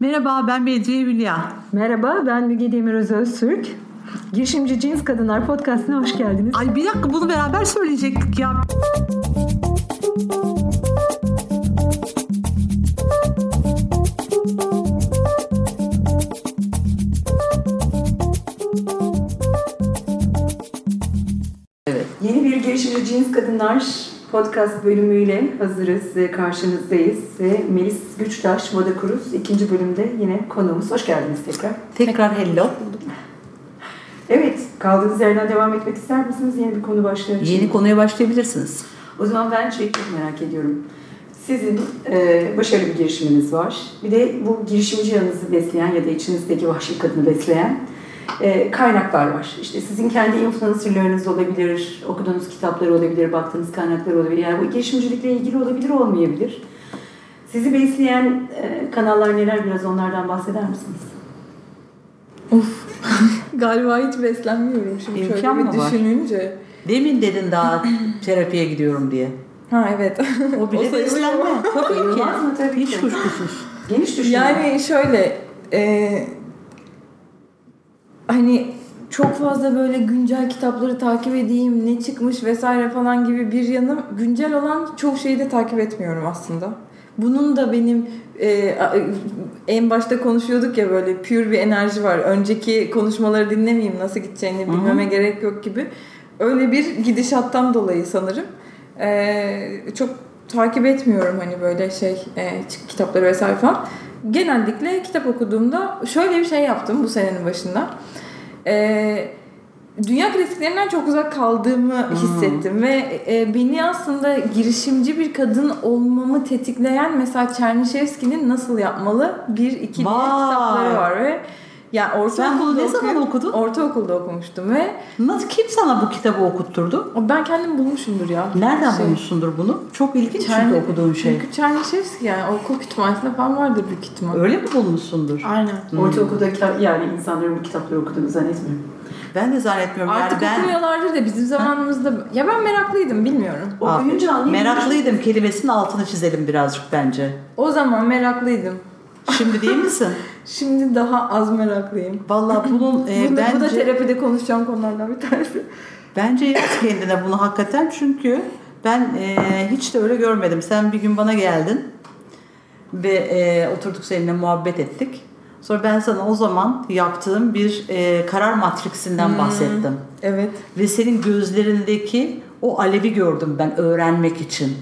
Merhaba ben Bedriye Hülya. Merhaba ben Müge Demiröz Öztürk. Girişimci Cins Kadınlar Podcast'ına hoş geldiniz. Ay bir dakika bunu beraber söyleyecektik ya. Evet. Yeni bir Girişimci Cins Kadınlar podcast bölümüyle hazırız karşınızdayız. Ve Melis Güçtaş, Moda Kuruz ikinci bölümde yine konuğumuz. Hoş geldiniz tekrar. Tekrar hello. Evet, kaldığınız yerden devam etmek ister misiniz? Yeni bir konu başlayalım. Yeni konuya başlayabilirsiniz. O zaman ben şeyi çok merak ediyorum. Sizin e, başarılı bir girişiminiz var. Bir de bu girişimci yanınızı besleyen ya da içinizdeki vahşi kadını besleyen e, kaynaklar var. İşte sizin kendi influencerlarınız olabilir, okuduğunuz kitaplar olabilir, baktığınız kaynaklar olabilir. Yani bu girişimcilikle ilgili olabilir, olmayabilir. Sizi besleyen e, kanallar neler? Biraz onlardan bahseder misiniz? Of. Galiba hiç beslenmiyorum şimdi İmkan şöyle bir var? düşününce. Demin dedin daha terapiye gidiyorum diye. Ha evet. O bile O beslenme. Tabii ki. Tabii Hiç ki. kuşkusuz. Geniş düşünün. yani şöyle e, hani çok fazla böyle güncel kitapları takip edeyim, ne çıkmış vesaire falan gibi bir yanım güncel olan çoğu şeyi de takip etmiyorum aslında. Bunun da benim e, en başta konuşuyorduk ya böyle pure bir enerji var. Önceki konuşmaları dinlemeyeyim nasıl gideceğini Hı hı. bilmeme gerek yok gibi. Öyle bir gidişattan dolayı sanırım. E, çok takip etmiyorum hani böyle şey e, kitapları vesaire falan. Genellikle kitap okuduğumda şöyle bir şey yaptım bu senenin başında. E, dünya klasiklerinden çok uzak kaldığımı hissettim ve e, beni aslında girişimci bir kadın olmamı tetikleyen mesela Çernyshevski'nin Nasıl Yapmalı bir iki diye kitapları var ve ya ortaokulda ne zaman okudun? Ortaokulda okumuştum ve Nasıl kim sana bu kitabı okutturdu? ben kendim bulmuşumdur ya. Nereden Şey, bulmuşsundur bunu? Çok ilginç Çern- çünkü okuduğun şey. Çünkü Çernyshevski yani okul kütüphanesinde falan vardır büyük ihtimal. Öyle mi bulmuşsundur? Aynen. Ortaokulda kita- yani insanların bu kitapları okuduğunu zannetmiyorum. Ben de zannetmiyorum. Artık yani ben okumuyorlardır da bizim zamanımızda ya ben meraklıydım bilmiyorum. Okuyunca anlayınca... meraklıydım kelimesinin altını çizelim birazcık bence. O zaman meraklıydım. Şimdi değil misin? Şimdi daha az meraklıyım. Vallahi bunun e, bu, da, bu da bence terapide konuşacağım konulardan bir tanesi. bence yaz kendine bunu hakikaten çünkü ben e, hiç de öyle görmedim. Sen bir gün bana geldin ve e, oturduk seninle muhabbet ettik. Sonra ben sana o zaman yaptığım bir e, karar matriksinden bahsettim. Evet. Ve senin gözlerindeki o alevi gördüm ben öğrenmek için.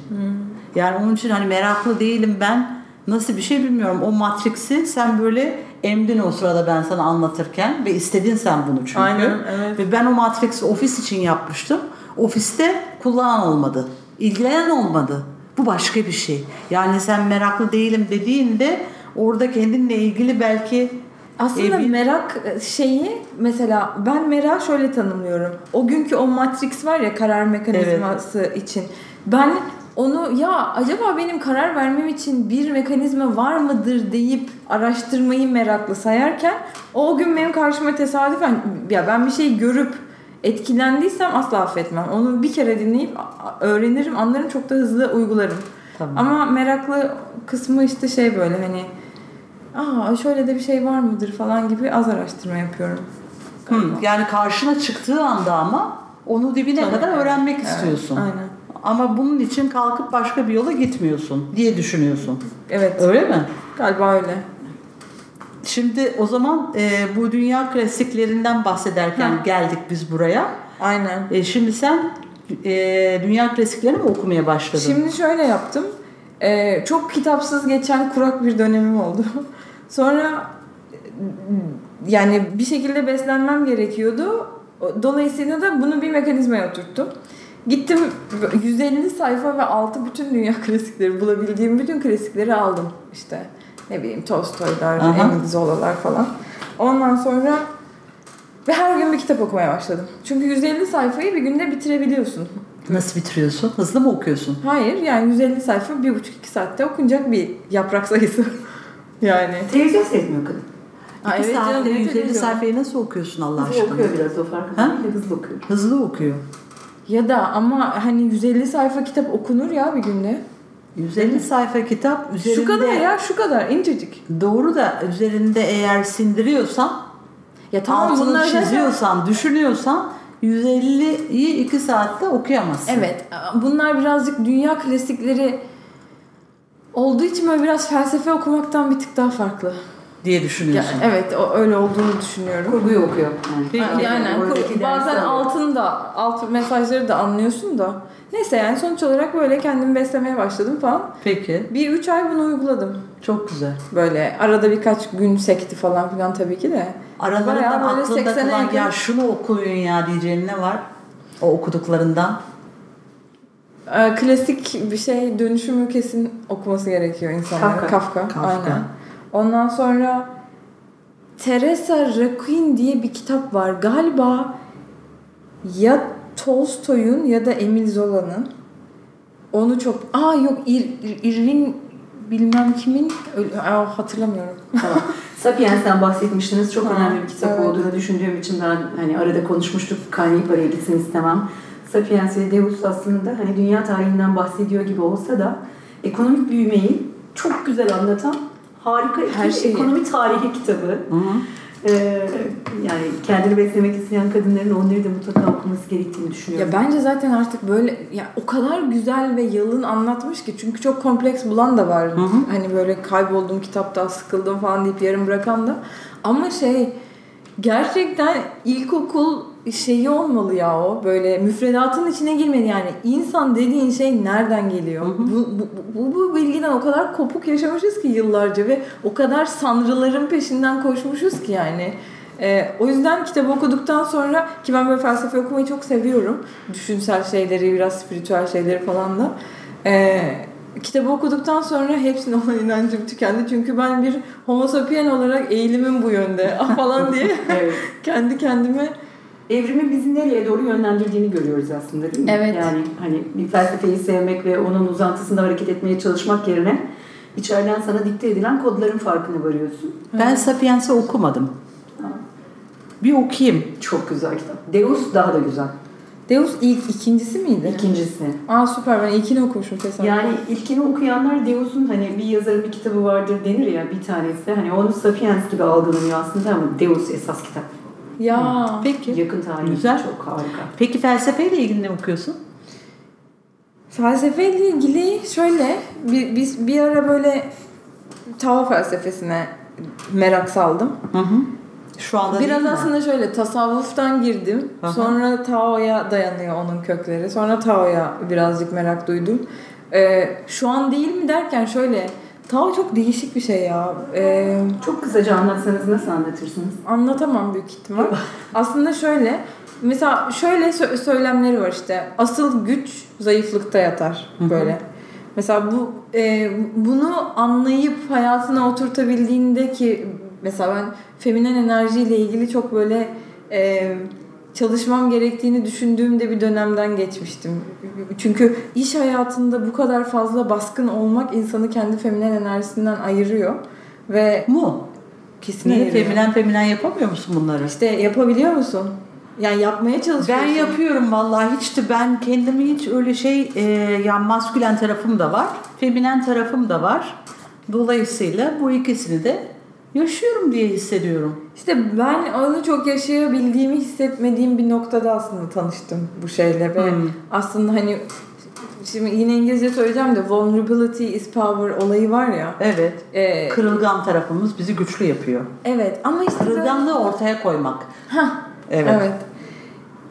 Yani onun için hani meraklı değilim ben. Nasıl bir şey bilmiyorum. O matriksi sen böyle emdin o sırada ben sana anlatırken ve istedin sen bunu çünkü. Aynen, evet. Ve ben o matriksi ofis için yapmıştım. Ofiste kullanan olmadı. ilgilenen olmadı. Bu başka bir şey. Yani sen meraklı değilim dediğinde orada kendinle ilgili belki Aslında e, bir- merak şeyi mesela ben merak şöyle tanımlıyorum. O günkü o matrix var ya karar mekanizması için. Ben onu ya acaba benim karar vermem için bir mekanizma var mıdır deyip araştırmayı meraklı sayarken o gün benim karşıma tesadüfen ya ben bir şey görüp etkilendiysem asla affetmem. Onu bir kere dinleyip öğrenirim, anlarım çok da hızlı uygularım. Tamam. Ama meraklı kısmı işte şey böyle hani aa şöyle de bir şey var mıdır falan gibi az araştırma yapıyorum. Hı, yani karşına çıktığı anda ama onu dibine Tabii, kadar öğrenmek Evet, istiyorsun. aynen. Ama bunun için kalkıp başka bir yola gitmiyorsun diye düşünüyorsun. Evet. Öyle mi? Galiba öyle. Şimdi o zaman e, bu dünya klasiklerinden bahsederken Ha. geldik biz buraya. Aynen. E, şimdi sen e, dünya klasiklerini mi okumaya başladın? Şimdi şöyle yaptım. Ee, çok kitapsız geçen kurak bir dönemim oldu. Sonra yani bir şekilde beslenmem gerekiyordu. Dolayısıyla da bunu bir mekanizmaya oturttum. Gittim 150 sayfa ve altı bütün dünya klasikleri bulabildiğim bütün klasikleri aldım. İşte ne bileyim Tolstoy'lar, Aha. Emile Zola'lar falan. Ondan sonra ve her gün bir kitap okumaya başladım. Çünkü 150 sayfayı bir günde bitirebiliyorsun. Nasıl bitiriyorsun? Hızlı mı okuyorsun? Hayır yani 150 sayfa bir buçuk iki saatte okunacak bir yaprak sayısı. yani. Televizyon seyretmiyor kadın. Ha, İki evet saatte canım, ne 150 televizyon? sayfayı nasıl okuyorsun Allah Hızlı aşkına? okuyor biraz o farkında hızlı okuyor. Hızlı okuyor. Ya da ama hani 150 sayfa kitap okunur ya bir günde. 150 sayfa kitap üzerinde Şu kadar ya şu kadar incecik. doğru da üzerinde eğer sindiriyorsan Ya tamam altını bunlar zaten- çiziyorsan, düşünüyorsan 150'yi 2 saatte okuyamazsın. Evet bunlar birazcık dünya klasikleri olduğu için böyle biraz felsefe okumaktan bir tık daha farklı. Diye Ya, düşünüyorsun. evet o öyle olduğunu düşünüyorum. Kurguyu okuyor. Yani. Peki. Yani kur- bazen alıyor. altında alt mesajları da anlıyorsun da. Neyse yani sonuç olarak böyle kendimi beslemeye başladım falan. Peki. Bir üç ay bunu uyguladım. Çok güzel. Böyle arada birkaç gün sekti falan filan tabii ki de. Aralarından Bayağı böyle aklında 80'e kalan yakın. ya şunu okuyun ya diyeceğin ne var? O okuduklarından. Ee, klasik bir şey dönüşümü kesin okuması gerekiyor insanların. Kafka. Kafka. Kafka. Aynen. Ondan sonra Teresa Requin diye bir kitap var. Galiba ya Tolstoy'un ya da Emil Zola'nın. Onu çok... Aa yok Ir, Ir- Irvin bilmem kimin Aa, hatırlamıyorum. Tamam. Sapiens'ten bahsetmiştiniz. Çok Ha, önemli bir kitap evet. olduğunu düşündüğüm için ben hani arada konuşmuştuk. Kaynayıp araya gitsin istemem. Sapiens ve Deus aslında hani dünya tarihinden bahsediyor gibi olsa da ekonomik büyümeyi çok güzel anlatan harika Her şeyi. ekonomi tarihi kitabı. Hı hı. Ee, yani kendini beslemek isteyen kadınların onları da mutlaka okuması gerektiğini düşünüyorum. Ya bence zaten artık böyle ya o kadar güzel ve yalın anlatmış ki çünkü çok kompleks bulan da var. Hı hı. Hani böyle kayboldum kitapta sıkıldım falan deyip yarım bırakan da. Ama şey gerçekten ilkokul şeyi olmalı ya o. Böyle müfredatın içine girmeli yani. İnsan dediğin şey nereden geliyor? Bu, bu, bu, bu bilgiden o kadar kopuk yaşamışız ki yıllarca ve o kadar sanrıların peşinden koşmuşuz ki yani. Ee, o yüzden kitabı okuduktan sonra ki ben böyle felsefe okumayı çok seviyorum. Düşünsel şeyleri, biraz spiritüel şeyleri falan da. Ee, kitabı okuduktan sonra hepsine olan inancım tükendi. Çünkü ben bir homo sapien olarak eğilimim bu yönde falan diye Evet. kendi kendime Evrimin bizi nereye doğru yönlendirdiğini görüyoruz aslında değil mi? Evet. Yani hani bir felsefeyi sevmek ve onun uzantısında hareket etmeye çalışmak yerine içeriden sana dikte edilen kodların farkına varıyorsun. Ben Sapiens'i okumadım. Ha. Bir okuyayım. Çok güzel kitap. Deus daha da güzel. Deus ilk ikincisi miydi? İkincisi. Aa süper ben ilkini okumuşum tesadüf. Yani ilkini okuyanlar Deus'un hani bir yazarın bir kitabı vardır denir ya bir tanesi. Hani onu Sapiens gibi algılanıyor aslında ama Deus esas kitap. Ya. Peki. Yakın tarih Güzel. çok harika. Peki felsefeyle ilgili ne okuyorsun? Felsefeyle ilgili şöyle bir, biz bir ara böyle Tao felsefesine merak saldım. Hı hı. Şu anda Biraz değil mi? aslında şöyle tasavvuftan girdim. Aha. Sonra Tao'ya dayanıyor onun kökleri. Sonra Tao'ya birazcık merak duydum. Ee, şu an değil mi derken şöyle Tao çok değişik bir şey ya. Ee, Çok kısaca anlatsanız nasıl anlatırsınız? anlatamam büyük ihtimal. Aslında şöyle mesela şöyle sö- söylemleri var işte. Asıl güç zayıflıkta yatar Hı hı. böyle. Mesela bu e, bunu anlayıp hayatına oturtabildiğinde ki mesela ben feminen enerjiyle ilgili çok böyle e, çalışmam gerektiğini düşündüğümde bir dönemden geçmiştim. Çünkü iş hayatında bu kadar fazla baskın olmak insanı kendi feminen enerjisinden ayırıyor ve Mu? kesin Niye feminen feminen yapamıyor musun bunları? İşte yapabiliyor musun? Yani yapmaya çalışıyorsun. Ben yapıyorum vallahi hiç de ben kendimi hiç öyle şey e, yani maskülen tarafım da var, feminen tarafım da var. Dolayısıyla bu ikisini de yaşıyorum diye hissediyorum. İşte ben onu çok yaşayabildiğimi hissetmediğim bir noktada aslında tanıştım bu şeyle ve Hmm. aslında hani şimdi yine İngilizce söyleyeceğim de vulnerability is power olayı var ya. Evet. Ee, Kırılgan tarafımız bizi güçlü yapıyor. evet ama işte Kırılganlığı ortaya koymak. Hah, Evet. evet.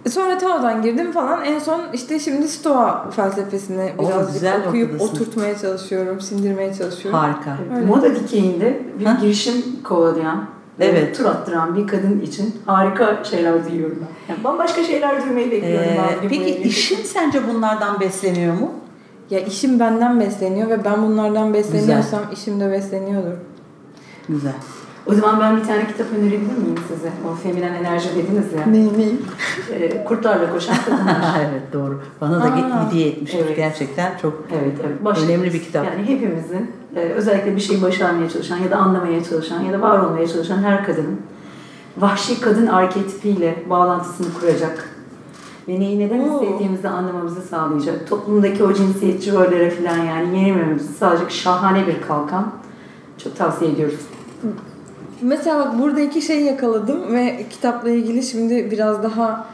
Sonra Tao'dan girdim falan. En son işte şimdi Stoa felsefesini birazcık güzel okuyup noktadasın. oturtmaya çalışıyorum, sindirmeye çalışıyorum. Harika. Öyle. Moda dikeyinde bir Ha? girişim kovalayan, Evet. evet. tur attıran bir kadın için harika şeyler duyuyorum ben. Yani bambaşka şeyler duymayı bekliyorum Ee, ben. peki işin sence bunlardan besleniyor mu? Ya işim benden besleniyor ve ben bunlardan besleniyorsam işim de besleniyordur. Güzel. O zaman ben bir tane kitap önerebilir miyim size? O feminen enerji dediniz ya. Ne ne? Ee, kurtlarla koşan kadınlar. evet doğru. Bana da Aa, hediye etmiştir. evet. Gerçekten çok Evet, evet. Önemli bir kitap. Yani hepimizin e, özellikle bir şeyi başarmaya çalışan ya da anlamaya çalışan ya da var olmaya çalışan her kadının vahşi kadın arketipiyle bağlantısını kuracak ve neyi neden Oo. hissettiğimizi anlamamızı sağlayacak. Toplumdaki o cinsiyetçi rollere falan yani yenilmememizi sağlayacak şahane bir kalkan. Çok tavsiye ediyoruz. Mesela bak burada iki şey yakaladım ve kitapla ilgili şimdi biraz daha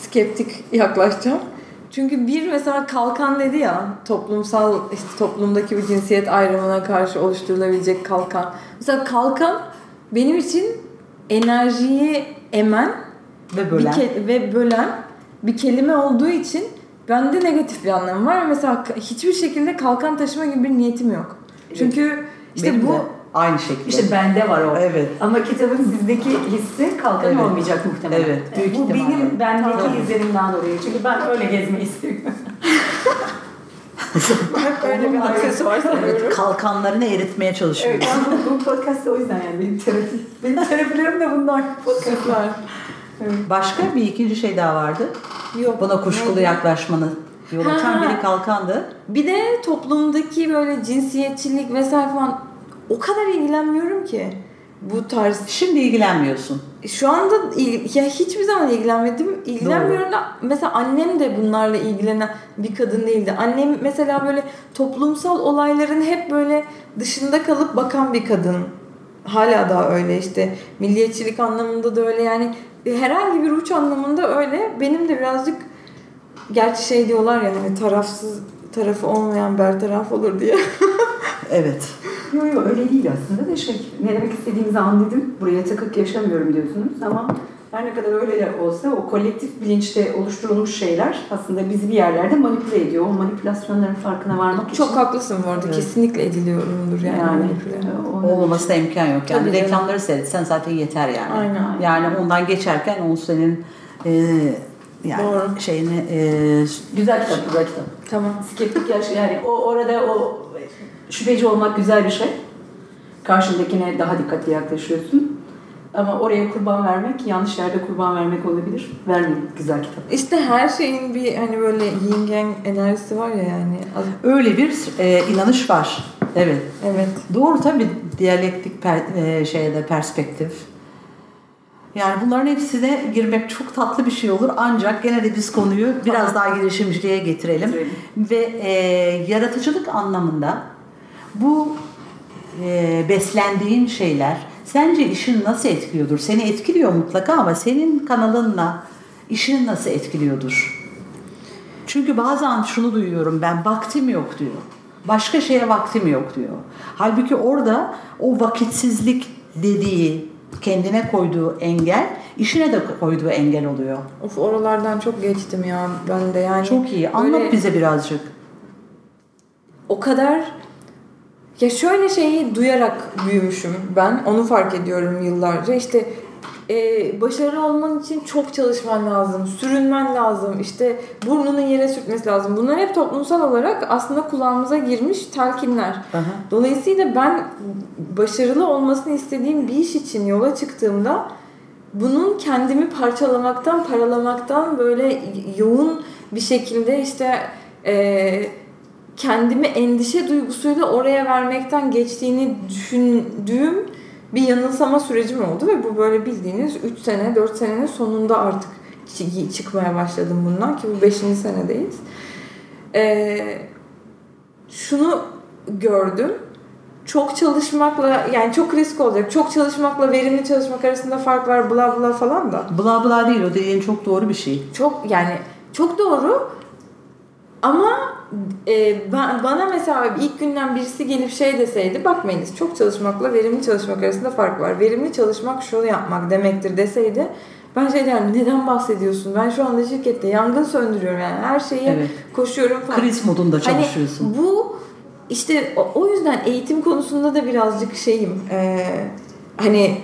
skeptik yaklaşacağım. Çünkü bir mesela kalkan dedi ya toplumsal işte toplumdaki bir cinsiyet ayrımına karşı oluşturulabilecek kalkan. Mesela kalkan benim için enerjiyi emen Ve bölen. bir ve bölen bir kelime olduğu için bende negatif bir anlamı var. Mesela hiçbir şekilde kalkan taşıma gibi bir niyetim yok. Çünkü işte Benim bu de aynı şekilde. İşte bende var o. Evet. Ama kitabın sizdeki hissi kalkan Evet. olmayacak muhtemelen. Evet, büyük Bu ihtimalle. benim bendeki Tabii. izlerimden dolayı. Çünkü ben öyle gezmeyi istiyorum. hep öyle bir aksesuar Evet, kalkanlarını eritmeye çalışıyoruz. evet, ben bu, bu podcast'te o yüzden yani benim terapi. Benim terapilerim de bunlar. Podcastlar. Başka bir ikinci şey daha vardı. Yok. Buna kuşkulu yaklaşmanı yol açan biri kalkandı. Bir de toplumdaki böyle cinsiyetçilik vesaire falan o kadar ilgilenmiyorum ki bu tarz. Şimdi ilgilenmiyorsun. Şu anda ya hiçbir zaman ilgilenmedim. İlgilenmiyorum da mesela annem de bunlarla ilgilenen bir kadın değildi. Annem mesela böyle toplumsal olayların hep böyle dışında kalıp bakan bir kadın. Hala da öyle işte milliyetçilik anlamında da öyle yani herhangi bir uç anlamında öyle. Benim de birazcık gerçi şey diyorlar ya hani tarafsız tarafı olmayan bertaraf olur diye. Evet. Yok yok öyle değil aslında da şey ne demek istediğinizi anladım. Buraya takık yaşamıyorum diyorsunuz ama her ne kadar öyle de olsa o kolektif bilinçte oluşturulmuş şeyler aslında bizi bir yerlerde manipüle ediyor. O manipülasyonların farkına varmak için. Çok haklısın bu arada. Evet. Kesinlikle ediliyorumdur yani. yani. e, onun Olmamasına imkan yok. Yani Tabii reklamları seyretsen zaten yeter yani. Aynen. Yani ondan geçerken o senin e, yani Doğru. şeyini e, Güzel kitap, güzel kitap. Tamam. Skeptik yaş yani o orada o şüpheci olmak güzel bir şey. Karşındakine daha dikkatli yaklaşıyorsun. Ama oraya kurban vermek, yanlış yerde kurban vermek olabilir. Vermeyin. Güzel kitap. İşte her şeyin bir hani böyle yin yang enerjisi var ya yani. Öyle bir e, inanış var. Evet. Evet. Doğru tabii diyalektik per, e, şeyde perspektif. Yani bunların hepsine girmek çok tatlı bir şey olur ancak gene de biz konuyu biraz daha girişimciliğe getirelim. Getirelim. Ve e, yaratıcılık anlamında bu e, beslendiğin şeyler sence işin nasıl etkiliyordur? Seni etkiliyor mutlaka ama senin kanalınla işini nasıl etkiliyordur? Çünkü bazen şunu duyuyorum ben vaktim yok diyor. Başka şeye vaktim yok diyor. Halbuki orada o vakitsizlik dediği kendine koyduğu engel işine de koyduğu engel oluyor. Of oralardan çok geçtim ya ben de yani. Çok iyi. Anlat bize birazcık. O kadar ya şöyle şeyi duyarak büyümüşüm ben. Onu fark ediyorum yıllarca. İşte e, başarılı olman için çok çalışman lazım, sürünmen lazım, işte burnunun yere sürtmesi lazım. Bunlar hep toplumsal olarak aslında kulağımıza girmiş telkinler. Aha. Dolayısıyla ben başarılı olmasını istediğim bir iş için yola çıktığımda bunun kendimi parçalamaktan, paralamaktan böyle yoğun bir şekilde işte e, kendimi endişe duygusuyla oraya vermekten geçtiğini düşündüğüm bir yanılsama sürecim oldu ve bu böyle bildiğiniz 3 sene 4 senenin sonunda artık çı- çıkmaya başladım bundan ki bu 5. senedeyiz. Ee, şunu gördüm. Çok çalışmakla yani çok risk olacak. Çok çalışmakla verimli çalışmak arasında fark var bla bla falan da. Bla bla değil o dediğin çok doğru bir şey. Çok yani çok doğru ama e, ben, bana mesela ilk günden birisi gelip şey deseydi bakmayınız çok çalışmakla verimli çalışmak arasında fark var. Verimli çalışmak şunu yapmak demektir deseydi ben şey derdim neden bahsediyorsun? Ben şu anda şirkette yangın söndürüyorum yani her şeye Evet. koşuyorum falan. Kriz modunda Hani çalışıyorsun. bu işte o, o yüzden eğitim konusunda da birazcık şeyim. Ee, hani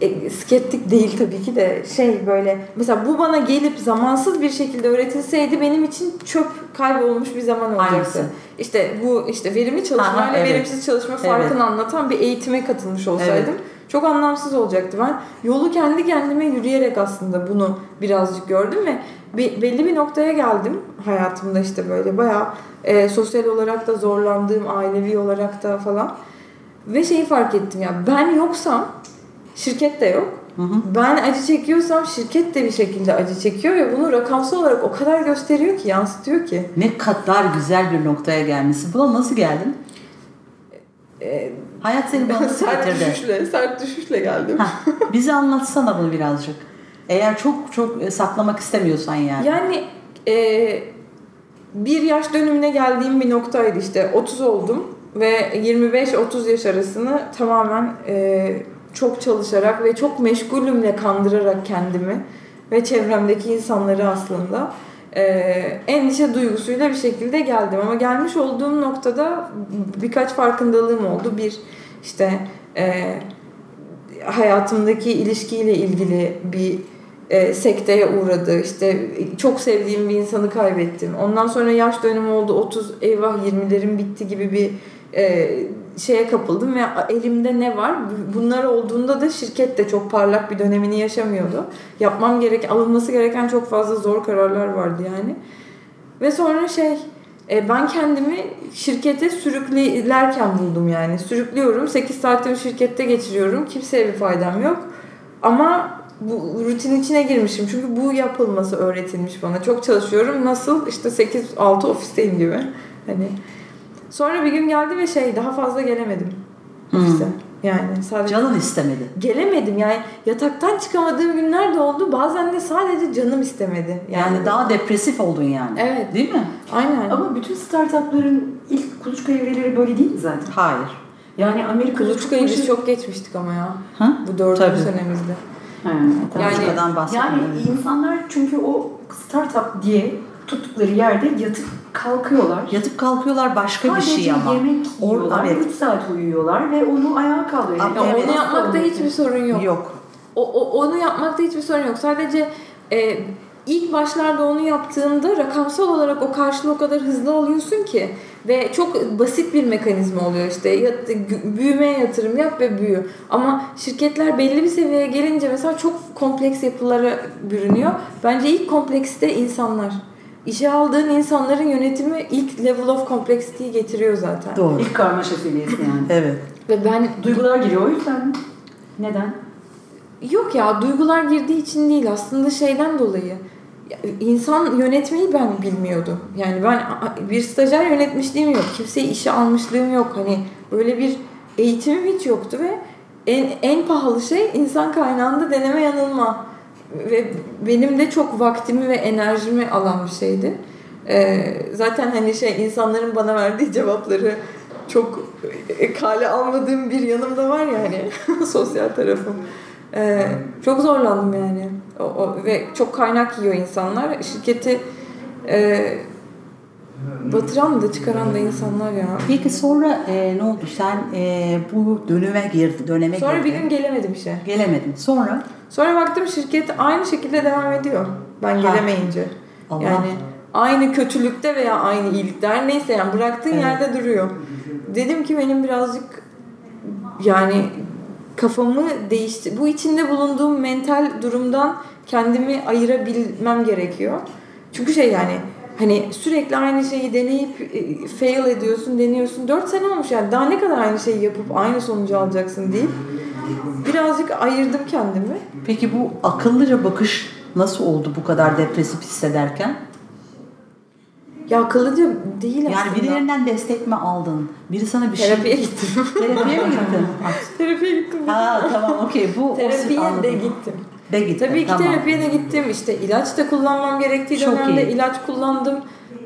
e, skeptik değil tabii ki de şey böyle mesela bu bana gelip zamansız bir şekilde öğretilseydi benim için çöp kaybolmuş bir zaman olacaktı. Hangisi? İşte bu işte verimli Aha, çalışmayla evet. verimsiz çalışma farkını anlatan bir eğitime katılmış olsaydım çok anlamsız olacaktı. Ben yolu kendi kendime yürüyerek aslında bunu birazcık gördüm ve be- belli bir noktaya geldim hayatımda işte böyle bayağı e, sosyal olarak da zorlandığım ailevi olarak da falan ve şeyi fark ettim ya ben yoksam Şirket de yok. Ben acı çekiyorsam şirket de bir şekilde acı çekiyor ve bunu rakamsal olarak o kadar gösteriyor ki, yansıtıyor ki. Ne kadar güzel bir noktaya gelmişsin. Buna nasıl geldin? Ee, Hayat seni bana nasıl sert getirdi? düşüşle, sert düşüşle geldim. Hah, bize anlatsana bunu birazcık. Eğer çok çok e, saklamak istemiyorsan yani. Yani e, bir yaş dönümüne geldiğim bir noktaydı işte 30 oldum ve 25-30 yaş arasını tamamen e, çok çalışarak ve çok meşgulümle kandırarak kendimi ve çevremdeki insanları aslında e, endişe duygusuyla bir şekilde geldim ama gelmiş olduğum noktada birkaç farkındalığım oldu. Bir işte e, hayatımdaki ilişkiyle ilgili bir e, sekteye uğradı. İşte çok sevdiğim bir insanı kaybettim. Ondan sonra yaş dönümü oldu. 30 eyvah 20'lerim bitti gibi bir e, şeye kapıldım ve elimde ne var? Bunlar olduğunda da şirket de çok parlak bir dönemini yaşamıyordu. Yapmam gerek, alınması gereken çok fazla zor kararlar vardı yani. Ve sonra şey e, ben kendimi şirkete sürüklerken buldum yani. Sürüklüyorum. 8 saatimi şirkette geçiriyorum. Kimseye bir faydam yok. Ama bu rutin içine girmişim. Çünkü bu yapılması öğretilmiş bana. Çok çalışıyorum. Nasıl? İşte 8-6 ofisteyim gibi. Hani Sonra bir gün geldi ve şey daha fazla gelemedim ofise. Hmm. Yani sadece Canın istemedi. gelemedim. Yani yataktan çıkamadığım günler de oldu. Bazen de sadece canım istemedi. Yani daha depresif oldun yani. Evet. Değil mi? Aynen. Ama bütün startupların ilk kuluçka evreleri böyle değil mi zaten? Hayır. Yani Amerika'da Kuluçkayı biz çok geçmiştik ama ya. Ha? Bu dördüncü senemizde. He, Yani bahsetmiyorum. insanlar çünkü o startup diye tuttukları yerde yatıp kalkıyorlar. Yatıp kalkıyorlar başka bir Sadece şey ama. yemek Or- yiyorlar, evet. 3 saat uyuyorlar ve onu ayağa kaldırıyor. Abi, Ya Evet. onu yapmakta hiçbir sorun yok. Yok. O, o- onu yapmakta hiçbir sorun yok. Sadece e, ilk başlarda onu yaptığında rakamsal olarak o karşılığı o kadar hızlı alıyorsun ki ve çok basit bir mekanizma oluyor işte Yat- büyümeye yatırım yap ve büyü. Ama şirketler belli bir seviyeye gelince mesela çok kompleks yapılara bürünüyor. Bence ilk kompleksite insanlar. İşe aldığın insanların yönetimi ilk level of complexity'yi getiriyor zaten. Doğru. İlk karmaşa seviyesi yani. Evet. Ve ben Duygular giriyor o yüzden? Neden? Yok ya duygular girdiği için değil aslında şeyden dolayı. İnsan yönetmeyi ben bilmiyordum. Yani ben bir stajyer yönetmişliğim yok. Kimseyi işe almışlığım yok. Hani böyle bir eğitimim hiç yoktu ve en, en pahalı şey insan kaynağında deneme yanılma. Ve benim de çok vaktimi ve enerjimi alan bir şeydi. Ee, zaten hani şey insanların bana verdiği cevapları çok e, kale almadığım bir yanım da var ya hani sosyal tarafım. Ee, çok zorlandım yani. O, o- ve çok kaynak yiyor insanlar. Şirketi e, batıran da çıkaran da insanlar ya. Peki sonra e, ne oldu? Sen e, bu döneme girdin, döneme Sonra bir girdin. gün gelemedim işe. Gelemedin. Sonra Sonra baktım şirket aynı şekilde devam ediyor. Ben Ha. gelemeyince. Allah. Yani aynı kötülükte veya aynı iyilikte her neyse yani bıraktığın Evet. yerde duruyor. Dedim ki benim birazcık yani kafamı değişti. Bu içinde bulunduğum mental durumdan kendimi ayırabilmem gerekiyor. Çünkü şey yani hani sürekli aynı şeyi deneyip e, fail ediyorsun, deniyorsun. 4 sene olmuş yani daha ne kadar aynı şeyi yapıp aynı sonucu alacaksın deyip birazcık ayırdım kendimi. peki bu akıllıca bakış nasıl oldu bu kadar depresif hissederken? Ya akıllıca değil Yani aslında. birilerinden destek mi aldın? Biri sana bir Terapiye şey... gittim. Terapiye mi gittin? Terapiye gittim. ha tamam okey bu Terapiye de gittim. De gittin. Tabii ki tamam. terapiye de gittim. İşte ilaç da kullanmam gerektiği Çok dönemde iyi. ilaç kullandım.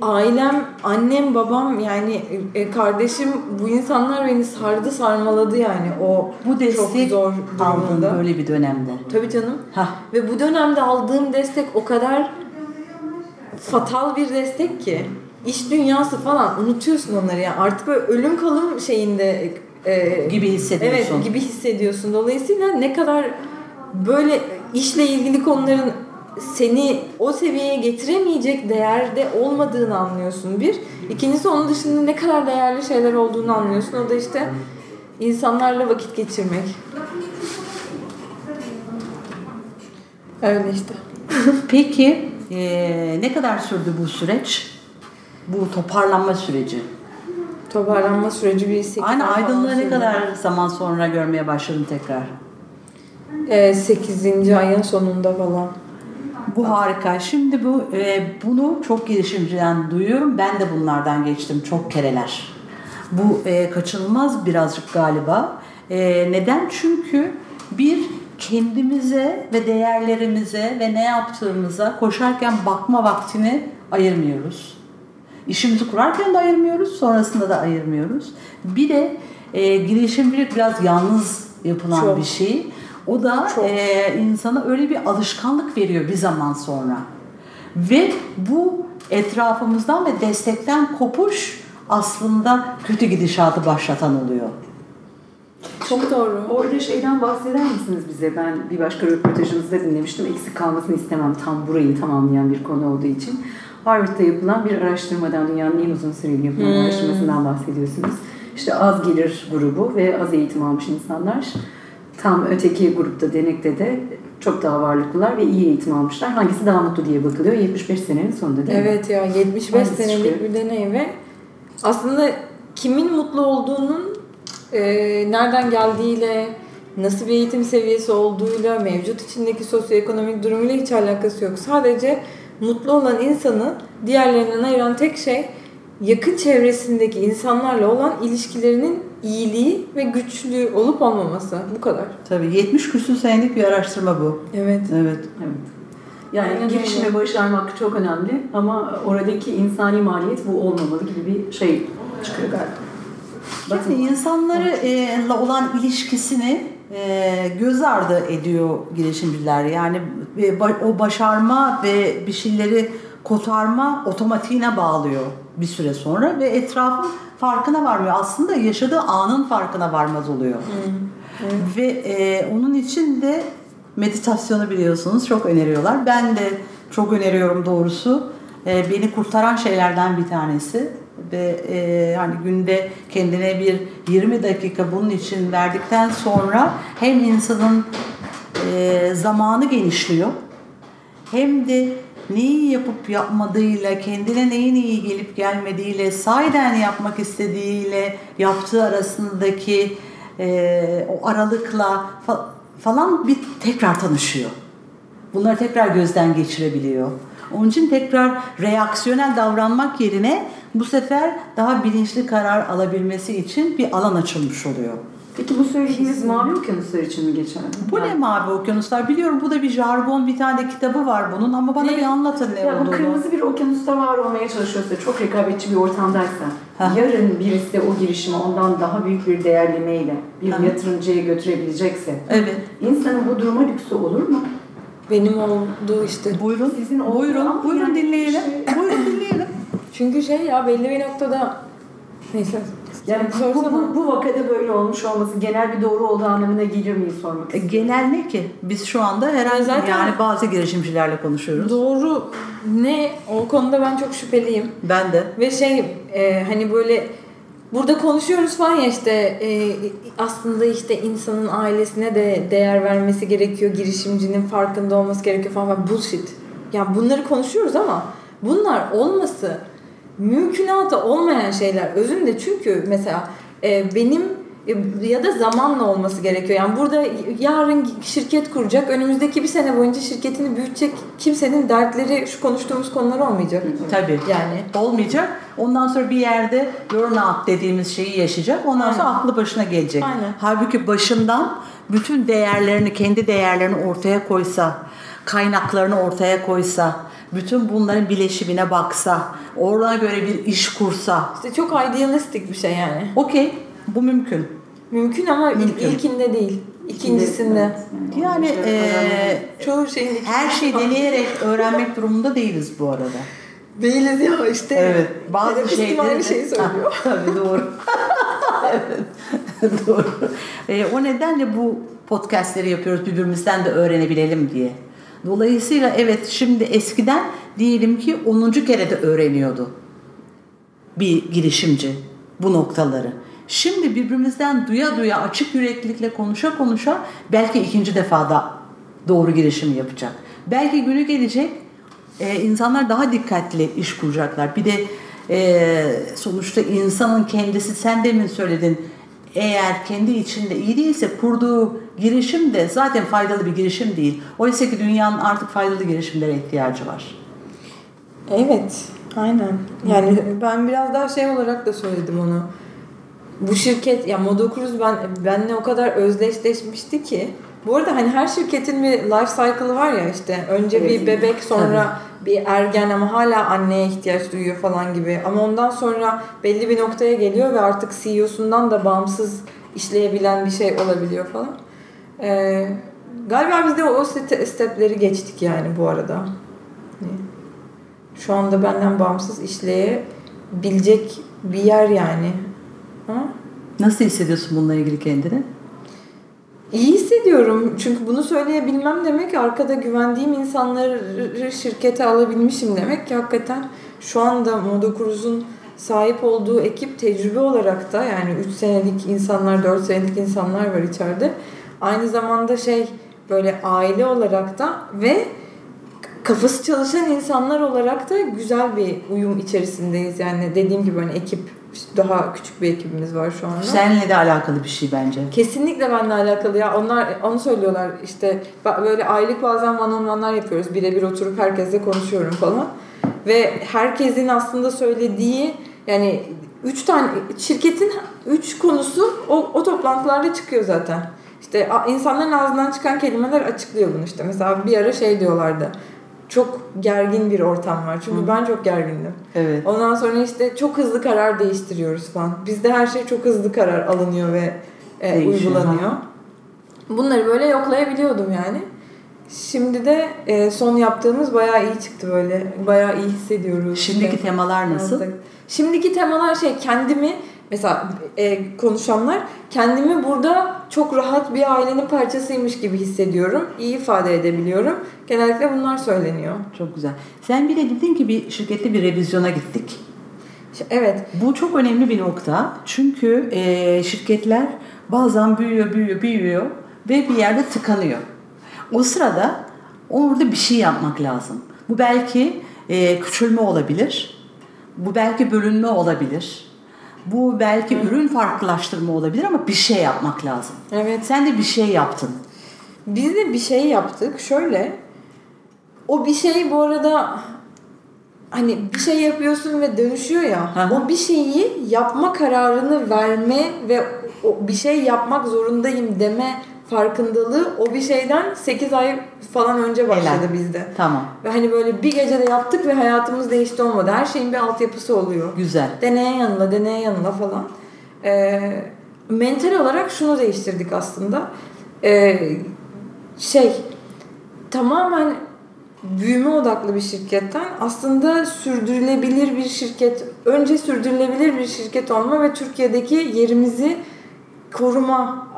Ailem, annem, babam yani e, kardeşim bu insanlar beni sardı sarmaladı yani o Bu çok destek zor aldın durumunda. böyle bir dönemde. Tabii canım. Hah. Ve bu dönemde aldığım destek o kadar fatal bir destek ki iş dünyası falan unutuyorsun onları ya. Artık böyle ölüm kalım şeyinde e, Gibi hissediyorsun. Evet gibi hissediyorsun. Dolayısıyla ne kadar böyle işle ilgili konuların seni o seviyeye getiremeyecek değerde olmadığını anlıyorsun bir. İkincisi onun dışında ne kadar değerli şeyler olduğunu anlıyorsun. O da işte insanlarla vakit geçirmek. Öyle işte. Peki eee, ne kadar sürdü bu süreç? Bu toparlanma süreci. Toparlanma süreci bir 8 Aynı ay falan aydınlığı ne kadar zaman sonra görmeye başladın tekrar? E, 8. ayın sonunda falan. Bu harika. Şimdi bu e, bunu çok girişimciden duyuyorum. Ben de bunlardan geçtim çok kereler. Bu e, kaçınılmaz birazcık galiba. E, neden? Çünkü bir kendimize ve değerlerimize ve ne yaptığımıza koşarken bakma vaktini ayırmıyoruz. İşimizi kurarken de ayırmıyoruz, sonrasında da ayırmıyoruz. Bir de e, girişimcilik biraz yalnız yapılan Çok. bir şey. O da Çok. e, insana öyle bir alışkanlık veriyor bir zaman sonra. Ve bu etrafımızdan ve destekten kopuş aslında kötü gidişatı başlatan oluyor. Çok doğru. Orada şeyden bahseder misiniz bize? Ben bir başka röportajınızda dinlemiştim. Eksik kalmasını istemem. Tam burayı tamamlayan bir konu olduğu için. Harvard'da yapılan bir araştırmadan, dünyanın en uzun süreli yapılan Hmm. araştırmasından bahsediyorsunuz. İşte az gelir grubu ve az eğitim almış insanlar. Tam öteki grupta, denekte de çok daha varlıklılar ve iyi eğitim almışlar. Hangisi daha mutlu diye bakılıyor 75 senenin sonunda değil mi? Evet ya 75 Hangisi senelik çıkıyor? bir deney ve aslında kimin mutlu olduğunun e, nereden geldiğiyle, nasıl bir eğitim seviyesi olduğuyla, mevcut içindeki sosyoekonomik durumuyla hiç alakası yok. Sadece mutlu olan insanı diğerlerinden ayıran tek şey yakın çevresindeki insanlarla olan ilişkilerinin iyiliği ve güçlü olup olmaması. Bu kadar. Tabii 70 küsur senelik bir araştırma bu. Evet. Evet. Evet. Yani Aynen girişimi öyle. başarmak çok önemli ama oradaki insani maliyet bu olmamalı gibi bir şey çıkıyor galiba. Yani insanlarla olan ilişkisini e, göz ardı ediyor girişimciler. Yani e, o başarma ve bir şeyleri kotarma otomatiğine bağlıyor bir süre sonra ve etrafın farkına varmıyor. Aslında yaşadığı anın farkına varmaz oluyor. Ve e, onun için de meditasyonu biliyorsunuz çok öneriyorlar. Ben de çok öneriyorum doğrusu. E, beni kurtaran şeylerden bir tanesi ve e, hani günde kendine bir 20 dakika bunun için verdikten sonra hem insanın e, zamanı genişliyor hem de neyi yapıp yapmadığıyla, kendine neyin iyi gelip gelmediğiyle, sahiden yapmak istediğiyle yaptığı arasındaki e, o aralıkla fa- falan bir tekrar tanışıyor. Bunları tekrar gözden geçirebiliyor. Onun için tekrar reaksiyonel davranmak yerine bu sefer daha bilinçli karar alabilmesi için bir alan açılmış oluyor. Peki bu söylediğiniz mavi okyanuslar için mi geçerli? Bu ne mavi okyanuslar? Biliyorum bu da bir jargon, bir tane de kitabı var bunun ama bana Ne? bir anlatın ne Ya bu olduğunu. kırmızı bir okyanusta var olmaya çalışıyorsa, çok rekabetçi bir ortamdaysa, Ha. yarın birisi de o girişimi ondan daha büyük bir değerlemeyle bir Ha. yatırımcıya götürebilecekse, Evet. insanın bu duruma lüksü olur mu? Benim olduğu işte. Buyurun. Sizin olduğu ama buyurun, buyurun yani dinleyelim. şey- Buyurun dinleyelim. Çünkü şey ya belli bir noktada neyse. Yani bu, sorsana. bu, bu vakada böyle olmuş olması genel bir doğru olduğu anlamına gelir mi sormak E, istiyorum. Genel ne ki? Biz şu anda herhangi Zaten- yani bazı girişimcilerle konuşuyoruz. Doğru ne o konuda ben çok şüpheliyim. Ben de. Ve şey e, hani böyle burada konuşuyoruz falan ya işte e, aslında işte insanın ailesine de değer vermesi gerekiyor. Girişimcinin farkında olması gerekiyor falan. falan. Bullshit. Yani bunları konuşuyoruz ama bunlar olması mümkünatı olmayan şeyler özünde çünkü mesela e, benim e, ya da zamanla olması gerekiyor. Yani burada yarın şirket kuracak, önümüzdeki bir sene boyunca şirketini büyütecek kimsenin dertleri şu konuştuğumuz konular olmayacak. Tabii. Yani Olmayacak. Ondan sonra bir yerde burnout dediğimiz şeyi yaşayacak. Ondan sonra Aynen. aklı başına gelecek. Aynen. Halbuki başından bütün değerlerini, kendi değerlerini ortaya koysa, kaynaklarını ortaya koysa, bütün bunların bileşimine baksa, ona göre bir iş kursa. işte çok idealistik bir şey yani. Okey. Bu mümkün. Mümkün ama Mümkün. ilkinde değil. İkincisinde. Evet, Yani eee, Çoğu şeyin her şeyi deneyerek öğrenmek durumunda değiliz bu arada. Değiliz ya işte. Evet. Bazı şeyleri... aynı şeyi söylüyor. Tabii doğru. evet. doğru. Ee, o nedenle bu podcastleri yapıyoruz birbirimizden de öğrenebilelim diye. Dolayısıyla evet şimdi eskiden diyelim ki 10. kere de öğreniyordu bir girişimci bu noktaları. Şimdi birbirimizden duya duya açık yüreklilikle konuşa konuşa belki ikinci defada doğru girişim yapacak. Belki günü gelecek e, insanlar daha dikkatli iş kuracaklar. Bir de e, sonuçta insanın kendisi sen demin söyledin eğer kendi içinde iyi değilse kurduğu girişim de zaten faydalı bir girişim değil. Oysa ki dünyanın artık faydalı girişimlere ihtiyacı var. Evet, aynen. Yani ben biraz daha şey olarak da söyledim onu. Bu şirket, ya Modokruz ben benle o kadar özdeşleşmişti ki. Bu arada hani her şirketin bir life cycle'ı var ya işte. Önce Evet. bir bebek sonra bir ergen ama hala anneye ihtiyaç duyuyor falan gibi. Ama ondan sonra belli bir noktaya geliyor ve artık CEO'sundan da bağımsız işleyebilen bir şey olabiliyor falan. Ee, galiba biz de o ste- stepleri geçtik yani bu arada. Hani şu anda benden bağımsız işleyebilecek bir yer yani. Ama Nasıl hissediyorsun bununla ilgili kendini? İyi hissediyorum. Çünkü bunu söyleyebilmem demek arkada güvendiğim insanları şirkete alabilmişim demek ki hakikaten şu anda Modokruz'un sahip olduğu ekip tecrübe olarak da yani 3 senelik insanlar, 4 senelik insanlar var içeride. Aynı zamanda şey böyle aile olarak da ve kafası çalışan insanlar olarak da güzel bir uyum içerisindeyiz. Yani dediğim gibi hani ekip daha küçük bir ekibimiz var şu anda. Seninle de alakalı bir şey bence. Kesinlikle benimle alakalı ya. Onlar onu söylüyorlar işte böyle aylık bazen one on one'lar yapıyoruz. Birebir oturup herkesle konuşuyorum falan. Ve herkesin aslında söylediği yani üç tane şirketin üç konusu o, o toplantılarda çıkıyor zaten. İşte insanların ağzından çıkan kelimeler açıklıyor bunu işte. Mesela bir ara şey diyorlardı. Çok gergin bir ortam var. Çünkü Hı. ben çok gergindim. Evet. Ondan sonra işte çok hızlı karar değiştiriyoruz falan. Bizde her şey çok hızlı karar alınıyor ve e, uygulanıyor. Bunları böyle yoklayabiliyordum yani. Şimdi de e, son yaptığımız bayağı iyi çıktı böyle. Bayağı iyi hissediyoruz. Şimdiki İşte temalar nasıl? Şimdiki temalar şey kendimi mesela e, konuşanlar kendimi burada çok rahat bir ailenin parçasıymış gibi hissediyorum. İyi ifade edebiliyorum. Genellikle bunlar söyleniyor. Çok güzel. Sen bir de dedin ki bir şirkette bir revizyona gittik. Evet. Bu çok önemli bir nokta. Çünkü e, şirketler bazen büyüyor, büyüyor, büyüyor ve bir yerde tıkanıyor. O sırada orada bir şey yapmak lazım. Bu belki e, küçülme olabilir. Bu belki bölünme olabilir. Bu belki ürün farklılaştırma olabilir ama bir şey yapmak lazım. Evet. Sen de bir şey yaptın. Biz de bir şey yaptık. Şöyle. O bir şey bu arada hani bir şey yapıyorsun ve dönüşüyor ya. Hı hı. O bir şeyi yapma kararını verme ve o bir şey yapmak zorundayım deme farkındalığı o bir şeyden 8 ay falan önce başladı Helal. bizde. Tamam. Ve hani böyle bir gecede yaptık ve hayatımız değişti olmadı. Her şeyin bir altyapısı oluyor. Güzel. Deneye yanına, deneye yanına falan. Ee, mental olarak şunu değiştirdik aslında. Ee, şey, tamamen büyüme odaklı bir şirketten aslında sürdürülebilir bir şirket, önce sürdürülebilir bir şirket olma ve Türkiye'deki yerimizi koruma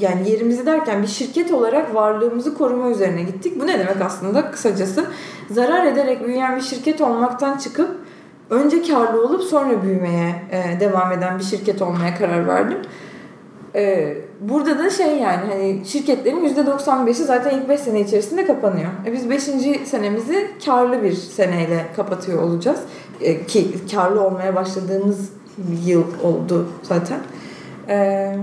yani yerimizi derken bir şirket olarak varlığımızı koruma üzerine gittik. Bu ne demek aslında kısacası? Zarar ederek büyüyen bir şirket olmaktan çıkıp önce karlı olup sonra büyümeye e, devam eden bir şirket olmaya karar verdim. E, burada da şey yani hani şirketlerin %95'i zaten ilk 5 sene içerisinde kapanıyor. E, biz 5. senemizi karlı bir seneyle kapatıyor olacağız. E, ki karlı olmaya başladığımız yıl oldu zaten. Eee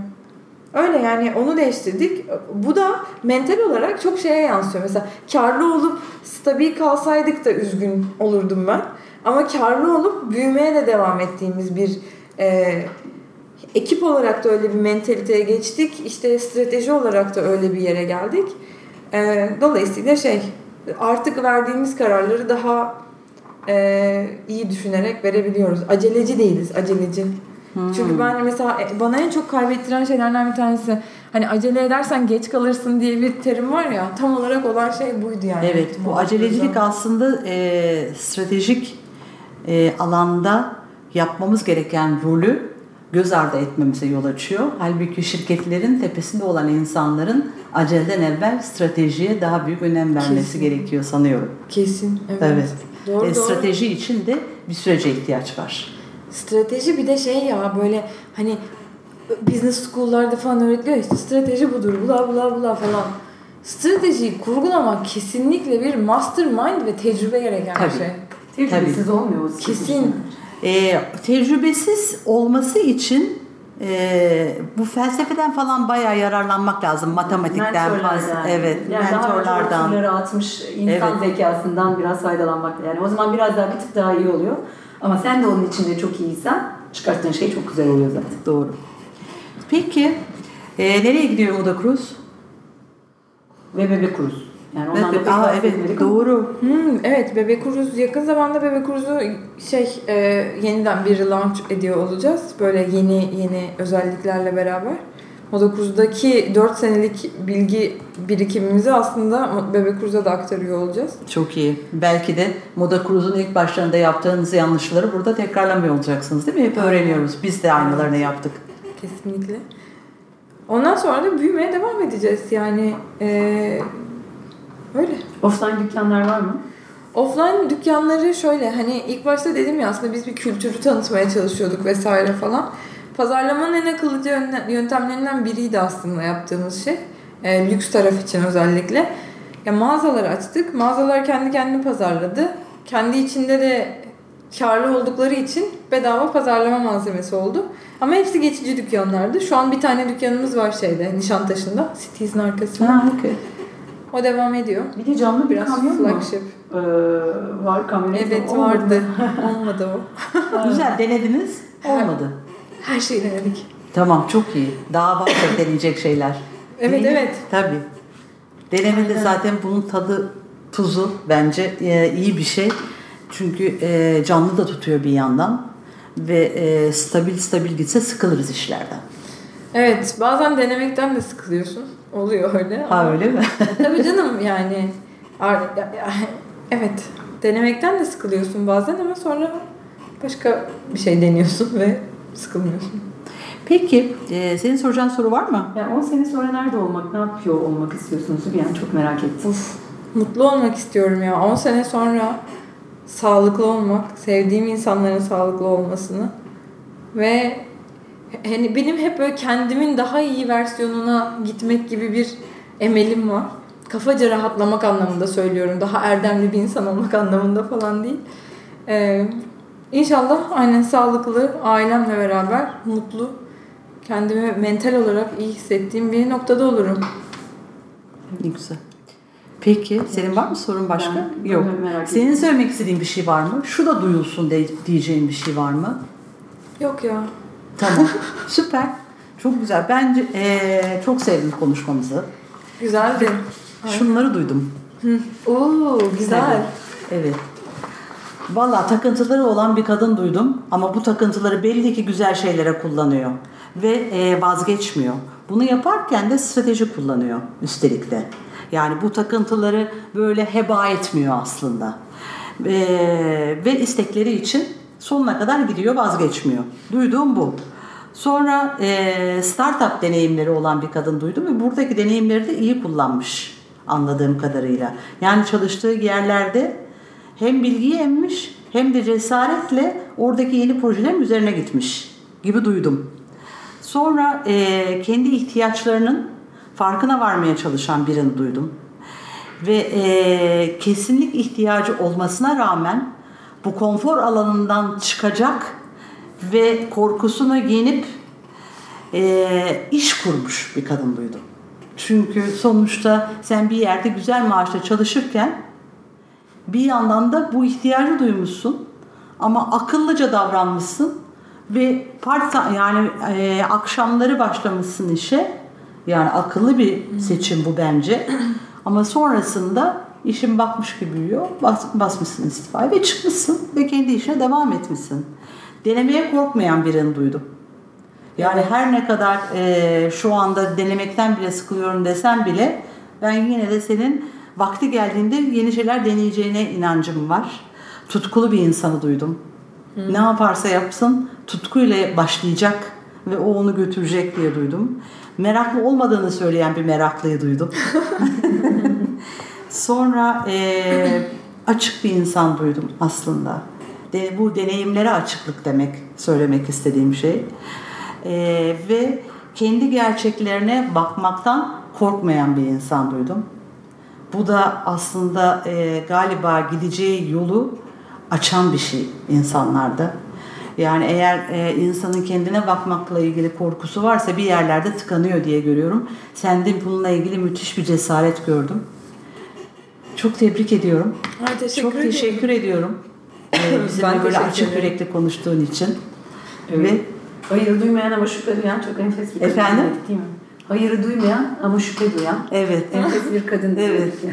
Öyle yani onu değiştirdik. Bu da mental olarak çok şeye yansıyor. Mesela karlı olup stabil kalsaydık da üzgün olurdum ben. Ama karlı olup büyümeye de devam ettiğimiz bir e, ekip olarak da öyle bir mentaliteye geçtik. İşte strateji olarak da öyle bir yere geldik. E, dolayısıyla şey artık verdiğimiz kararları daha e, iyi düşünerek verebiliyoruz. Aceleci değiliz, aceleci. Çünkü ben mesela e, bana en çok kaybettiren şeylerden bir tanesi hani acele edersen geç kalırsın diye bir terim var ya tam olarak olan şey buydu yani. Evet, bu acelecilik aslında e, stratejik e, alanda yapmamız gereken rolü göz ardı etmemize yol açıyor. Halbuki şirketlerin tepesinde olan insanların aceleden evvel stratejiye daha büyük önem vermesi Kesin. gerekiyor sanıyorum. Kesin. Evet. Evet. Doğru, E, doğru. strateji için de bir sürece ihtiyaç var. Strateji bir de şey ya böyle hani business school'larda falan öğretiliyor işte strateji budur bla bla bla falan. Stratejiyi kurgulamak kesinlikle bir mastermind ve tecrübe gereken Tabii. bir şey. Tecrübesiz olmuyor o Kesin. E, tecrübesiz olması için e, bu felsefeden falan bayağı yararlanmak lazım. Matematikten Mentorlardan. fazla. Evet, yani Daha mentorlardan. oturları atmış insan zekasından biraz faydalanmak. Yani o zaman biraz daha bir tık daha iyi oluyor. Ama sen de onun içinde çok iyiysen çıkarttığın şey çok güzel oluyor zaten. Doğru. Peki e, nereye gidiyor Oda Cruz? Ve bebek kuruz. Yani ondan da Evet, aa, evet ama- doğru. Hmm, evet Bebek Uruz yakın zamanda Bebek Uruz'u şey e, yeniden bir launch ediyor olacağız. Böyle yeni yeni özelliklerle beraber. Moda Cruz'daki 4 senelik bilgi birikimimizi aslında Bebek Uruz'a da aktarıyor olacağız. Çok iyi. Belki de Moda Cruz'un ilk başlarında yaptığınız yanlışları burada tekrarlamıyor olacaksınız değil mi? Hep öğreniyoruz. Biz de aynılarını yaptık. Kesinlikle. Ondan sonra da büyümeye devam edeceğiz. Yani e, öyle. Offline dükkanlar var mı? Offline dükkanları şöyle hani ilk başta dedim ya aslında biz bir kültürü tanıtmaya çalışıyorduk vesaire falan. Pazarlamanın en akıllıca yönte- yöntemlerinden biriydi aslında yaptığımız şey. E, lüks taraf için özellikle. Ya mağazalar açtık. Mağazalar kendi kendini pazarladı. Kendi içinde de karlı oldukları için bedava pazarlama malzemesi oldu. Ama hepsi geçici dükkanlardı. Şu an bir tane dükkanımız var şeyde Nişantaşı'nda. Cities'in arkasında. Ha, okey. O devam ediyor. Bir de canlı bir Biraz kamyon mu? flagship. Ee, var kamyonet mi? Evet Olmadı. vardı. Olmadı o. Güzel denediniz. Olmadı. Her şeyi denedik. Tamam çok iyi. Daha varsa deneyecek şeyler. Evet, Değil mi? evet. Tabii. Denemede zaten bunun tadı tuzu bence e, iyi bir şey. Çünkü e, canlı da tutuyor bir yandan. Ve e, stabil stabil gitse sıkılırız işlerden. Evet bazen denemekten de sıkılıyorsun. Oluyor öyle. Ha ama- öyle mi? Tabii canım yani. Evet. Denemekten de sıkılıyorsun bazen ama sonra başka bir şey deniyorsun ve sıkılmıyorsun. Peki e, senin soracağın soru var mı? Yani 10 sene sonra nerede olmak, ne yapıyor olmak istiyorsunuz? Bir an çok merak ettim. Uf, mutlu olmak istiyorum ya. 10 sene sonra sağlıklı olmak, sevdiğim insanların sağlıklı olmasını ve hani benim hep böyle kendimin daha iyi versiyonuna gitmek gibi bir emelim var. Kafaca rahatlamak anlamında söylüyorum. Daha erdemli bir insan olmak anlamında falan değil. Ee, inşallah aynen sağlıklı, ailemle beraber mutlu, kendimi mental olarak iyi hissettiğim bir noktada olurum. Ne güzel. Peki senin var mı sorun başka? Ben- Yok. merak Senin söylemek istediğin bir şey var mı? Şu da duyulsun de, diyeceğin bir şey var mı? Yok ya. Tamam. Süper. Çok güzel. Bence eee, çok sevdim konuşmamızı. Güzeldi. Şunları duydum. Oo güzel. Evet. Valla takıntıları olan bir kadın duydum ama bu takıntıları belli ki güzel şeylere kullanıyor ve e, vazgeçmiyor. Bunu yaparken de strateji kullanıyor üstelik de. Yani bu takıntıları böyle heba etmiyor aslında. E, ve istekleri için sonuna kadar gidiyor vazgeçmiyor. Duyduğum bu. Sonra e, startup deneyimleri olan bir kadın duydum ve buradaki deneyimleri de iyi kullanmış anladığım kadarıyla. Yani çalıştığı yerlerde hem bilgiyi emmiş hem de cesaretle oradaki yeni projelerin üzerine gitmiş gibi duydum. Sonra e, kendi ihtiyaçlarının farkına varmaya çalışan birini duydum. Ve e, kesinlik ihtiyacı olmasına rağmen bu konfor alanından çıkacak ve korkusunu yenip e, iş kurmuş bir kadın duydum. Çünkü sonuçta sen bir yerde güzel maaşla çalışırken bir yandan da bu ihtiyacı duymuşsun ama akıllıca davranmışsın ve part yani e, akşamları başlamışsın işe. Yani akıllı bir seçim bu bence. Ama sonrasında işin bakmış gibi büyüyor. Bas, basmışsın istifayı ve çıkmışsın ve kendi işine devam etmişsin. Denemeye korkmayan birini duydum. Yani her ne kadar e, şu anda denemekten bile sıkılıyorum desem bile ben yine de senin vakti geldiğinde yeni şeyler deneyeceğine inancım var. Tutkulu bir insanı duydum. Ne yaparsa yapsın tutkuyla başlayacak ve o onu götürecek diye duydum. Meraklı olmadığını söyleyen bir meraklıyı duydum. Sonra e, açık bir insan duydum aslında. De, bu deneyimlere açıklık demek, söylemek istediğim şey. E, ve kendi gerçeklerine bakmaktan korkmayan bir insan duydum. Bu da aslında e, galiba gideceği yolu açan bir şey insanlarda. Yani eğer e, insanın kendine bakmakla ilgili korkusu varsa bir yerlerde tıkanıyor diye görüyorum. Sende bununla ilgili müthiş bir cesaret gördüm. Çok tebrik ediyorum. Ay, teşekkür Çok ederim. teşekkür ediyorum. Ee, bizimle Ben böyle açık ederim. yürekli konuştuğun için. Evet. Ve Hayır duymayan ama şüphe duyan çok enfes bir Efendim? değil mi? Hayırı duymayan ama şüphe duyan evet. enfes bir kadın Evet.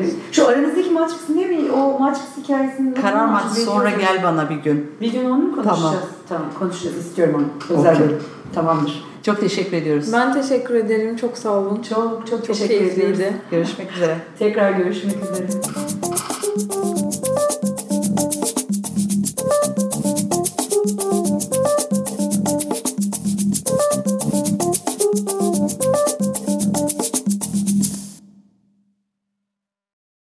Evet. Şu aranızdaki Matrix ne mi? O Matrix hikayesini Karar maçı sonra gel bana bir gün. Bir gün onu mu konuşacağız? Tamam. Tamam, konuşacağız. istiyorum onu. Özel bölüm. Tamamdır. Çok teşekkür ediyoruz. Ben teşekkür ederim. Çok sağ olun. Çok çok Çok teşekkür ediyoruz. keyifliydi. Görüşmek üzere. Tekrar görüşmek üzere.